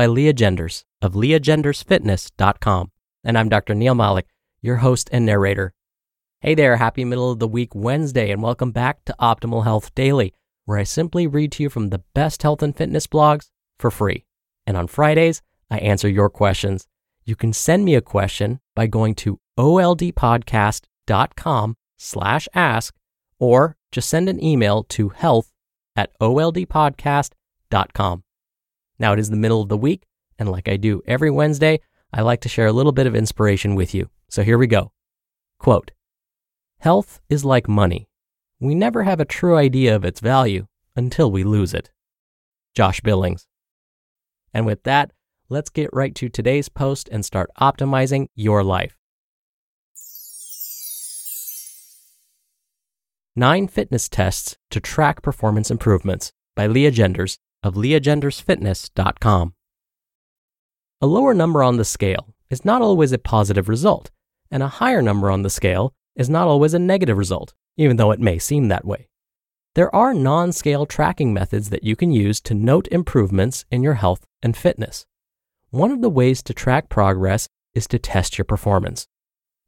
by Lea Genders of leagendersfitness.com. And I'm Dr. Neal Malik, your host and narrator. Hey there, happy middle of the week Wednesday, and welcome back to Optimal Health Daily, where I simply read to you from the best health and fitness blogs for free. And on Fridays, I answer your questions. You can send me a question by going to oldpodcast.com slash ask, or just send an email to health at oldpodcast.com. Now it is the middle of the week, and like I do every Wednesday, I like to share a little bit of inspiration with you. So here we go. Quote Health is like money. We never have a true idea of its value until we lose it. Josh Billings. And with that, let's get right to today's post and start optimizing your life. Nine Fitness Tests to Track Performance Improvements by Lea Genders of leagendersfitness.com. A lower number on the scale is not always a positive result, and a higher number on the scale is not always a negative result, even though it may seem that way. There are non scale tracking methods that you can use to note improvements in your health and fitness. One of the ways to track progress is to test your performance.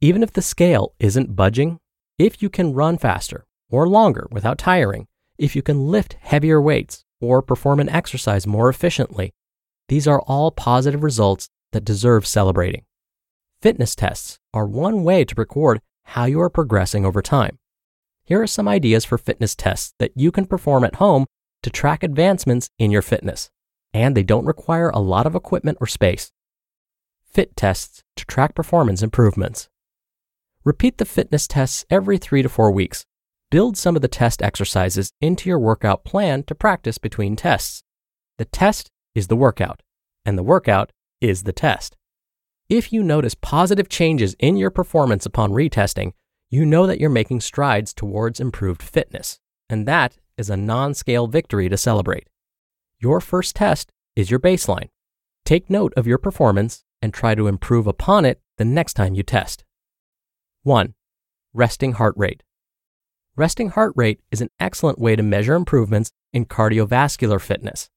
Even if the scale isn't budging, if you can run faster or longer without tiring, if you can lift heavier weights or perform an exercise more efficiently, these are all positive results that deserve celebrating. Fitness tests are one way to record how you are progressing over time. Here are some ideas for fitness tests that you can perform at home to track advancements in your fitness, and they don't require a lot of equipment or space. Fit tests to track performance improvements. Repeat the fitness tests every three to four weeks. Build some of the test exercises into your workout plan to practice between tests. The test is the workout, and the workout is the test. If you notice positive changes in your performance upon retesting, you know that you're making strides towards improved fitness, and that is a non scale victory to celebrate. Your first test is your baseline. Take note of your performance and try to improve upon it the next time you test. 1. Resting heart rate. Resting heart rate is an excellent way to measure improvements in cardiovascular fitness.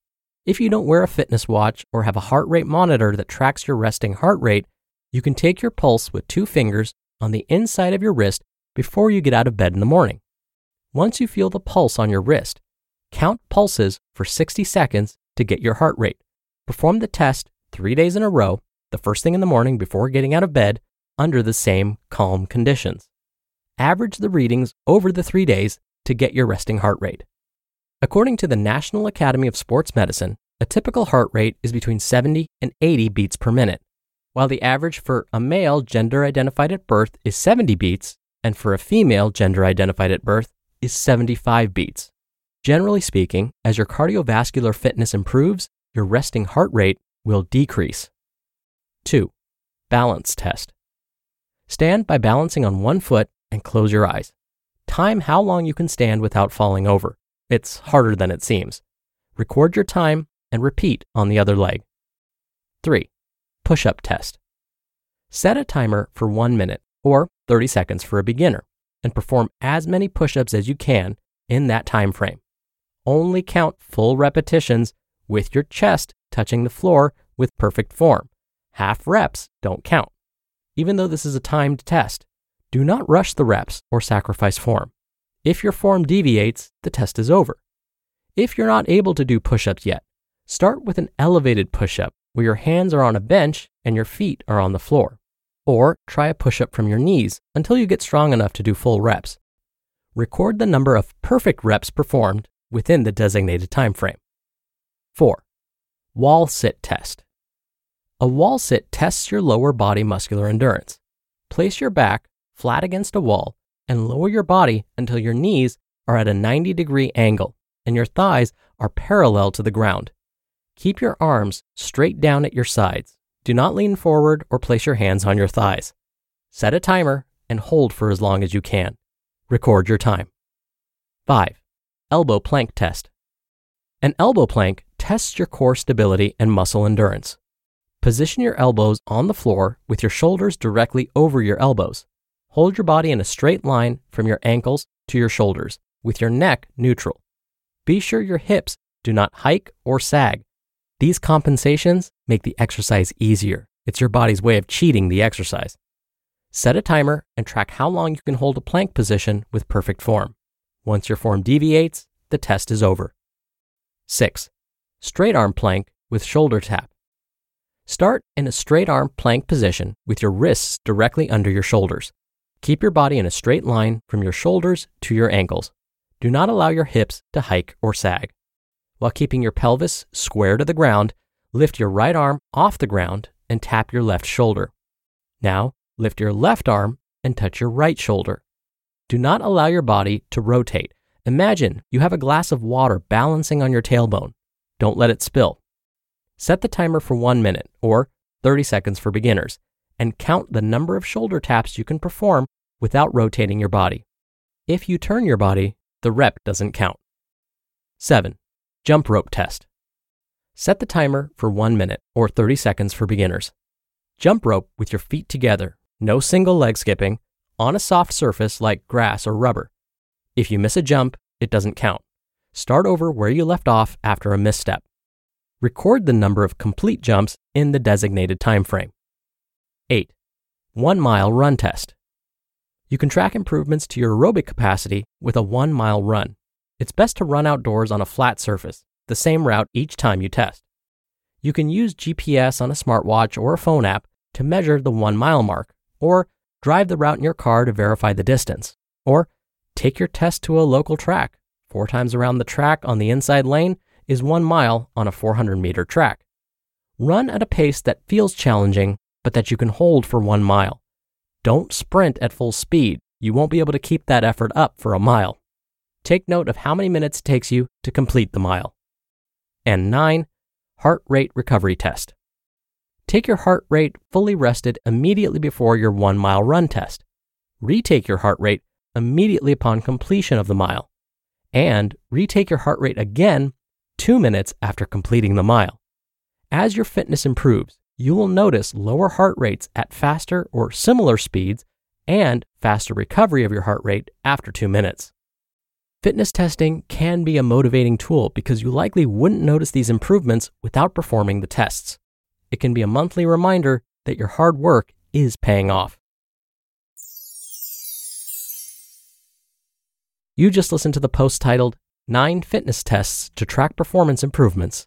If you don't wear a fitness watch or have a heart rate monitor that tracks your resting heart rate, you can take your pulse with two fingers on the inside of your wrist before you get out of bed in the morning. Once you feel the pulse on your wrist, count pulses for 60 seconds to get your heart rate. Perform the test three days in a row, the first thing in the morning before getting out of bed, under the same calm conditions. Average the readings over the three days to get your resting heart rate. According to the National Academy of Sports Medicine, a typical heart rate is between 70 and 80 beats per minute, while the average for a male gender identified at birth is 70 beats, and for a female gender identified at birth is 75 beats. Generally speaking, as your cardiovascular fitness improves, your resting heart rate will decrease. 2. Balance test. Stand by balancing on one foot and close your eyes. Time how long you can stand without falling over. It's harder than it seems. Record your time and repeat on the other leg. 3. Push up test. Set a timer for one minute or 30 seconds for a beginner and perform as many push ups as you can in that time frame. Only count full repetitions with your chest touching the floor with perfect form. Half reps don't count. Even though this is a timed test, do not rush the reps or sacrifice form. If your form deviates, the test is over. If you're not able to do push ups yet, start with an elevated push up where your hands are on a bench and your feet are on the floor. Or try a push up from your knees until you get strong enough to do full reps. Record the number of perfect reps performed within the designated time frame. 4. Wall sit test. A wall sit tests your lower body muscular endurance. Place your back flat against a wall and lower your body until your knees are at a 90 degree angle and your thighs are parallel to the ground. Keep your arms straight down at your sides. Do not lean forward or place your hands on your thighs. Set a timer and hold for as long as you can. Record your time. 5. Elbow plank test. An elbow plank tests your core stability and muscle endurance. Position your elbows on the floor with your shoulders directly over your elbows. Hold your body in a straight line from your ankles to your shoulders, with your neck neutral. Be sure your hips do not hike or sag. These compensations make the exercise easier. It's your body's way of cheating the exercise. Set a timer and track how long you can hold a plank position with perfect form. Once your form deviates, the test is over. 6. Straight arm plank with shoulder tap. Start in a straight arm plank position with your wrists directly under your shoulders. Keep your body in a straight line from your shoulders to your ankles. Do not allow your hips to hike or sag. While keeping your pelvis square to the ground, lift your right arm off the ground and tap your left shoulder. Now, lift your left arm and touch your right shoulder. Do not allow your body to rotate. Imagine you have a glass of water balancing on your tailbone. Don't let it spill. Set the timer for one minute or 30 seconds for beginners and count the number of shoulder taps you can perform without rotating your body. If you turn your body, the rep doesn't count. 7. Jump rope test. Set the timer for one minute or 30 seconds for beginners. Jump rope with your feet together, no single leg skipping, on a soft surface like grass or rubber. If you miss a jump, it doesn't count. Start over where you left off after a misstep. Record the number of complete jumps in the designated time frame. 8. 1 mile run test. You can track improvements to your aerobic capacity with a 1 mile run. It's best to run outdoors on a flat surface, the same route each time you test. You can use GPS on a smartwatch or a phone app to measure the 1 mile mark, or drive the route in your car to verify the distance, or take your test to a local track four times around the track on the inside lane is one mile on a 400 meter track. Run at a pace that feels challenging, but that you can hold for one mile. Don't sprint at full speed. You won't be able to keep that effort up for a mile. Take note of how many minutes it takes you to complete the mile. And 9. Heart rate recovery test. Take your heart rate fully rested immediately before your one mile run test. Retake your heart rate immediately upon completion of the mile and retake your heart rate again two minutes after completing the mile. As your fitness improves, you will notice lower heart rates at faster or similar speeds and faster recovery of your heart rate after two minutes. Fitness testing can be a motivating tool because you likely wouldn't notice these improvements without performing the tests. It can be a monthly reminder that your hard work is paying off. You just listened to the post titled Nine Fitness Tests to Track Performance Improvements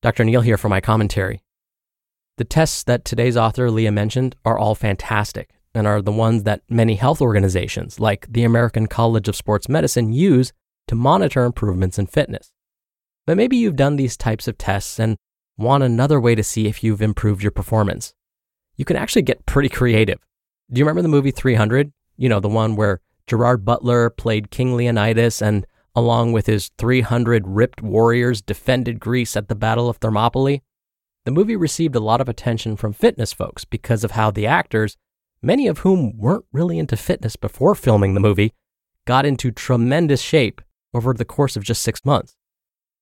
Dr. Neal here for my commentary. The tests that today's author Lea mentioned are all fantastic and are the ones that many health organizations, like the American College of Sports Medicine, use to monitor improvements in fitness. But maybe you've done these types of tests and want another way to see if you've improved your performance. You can actually get pretty creative. Do you remember the movie 300? You know, the one where Gerard Butler played King Leonidas and along with his 300 ripped warriors, defended Greece at the Battle of Thermopylae. The movie received a lot of attention from fitness folks because of how the actors, many of whom weren't really into fitness before filming the movie, got into tremendous shape over the course of just six months.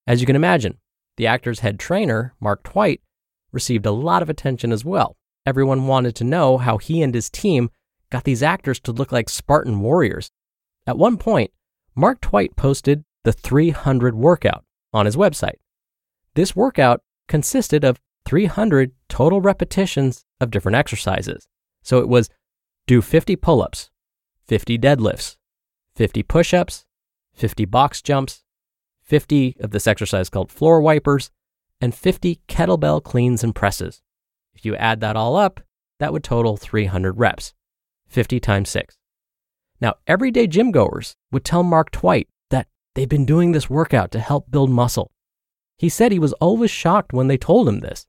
As you can imagine, the actor's head trainer, Mark Twight, received a lot of attention as well. Everyone wanted to know how he and his team got these actors to look like Spartan warriors. At one point, Mark Twight posted the 300 workout on his website. This workout consisted of 300 total repetitions of different exercises. So it was do 50 pull ups, 50 deadlifts, 50 push ups, 50 box jumps, 50 of this exercise called floor wipers, and 50 kettlebell cleans and presses. If you add that all up, that would total 300 reps, 50 times 6. Now, everyday gym goers would tell Mark Twight that they've been doing this workout to help build muscle. He said he was always shocked when they told him this.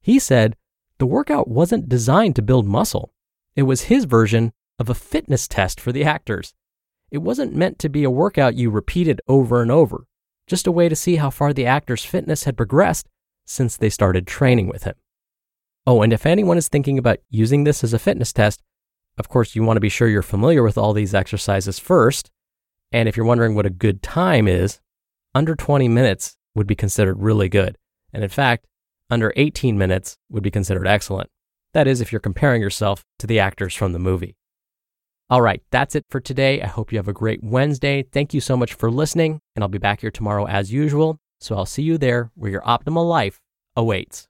He said the workout wasn't designed to build muscle, it was his version of a fitness test for the actors. It wasn't meant to be a workout you repeated over and over, just a way to see how far the actor's fitness had progressed since they started training with him. Oh, and if anyone is thinking about using this as a fitness test, of course, you want to be sure you're familiar with all these exercises first. And if you're wondering what a good time is, under 20 minutes would be considered really good. And in fact, under 18 minutes would be considered excellent. That is, if you're comparing yourself to the actors from the movie. All right, that's it for today. I hope you have a great Wednesday. Thank you so much for listening, and I'll be back here tomorrow as usual. So I'll see you there where your optimal life awaits.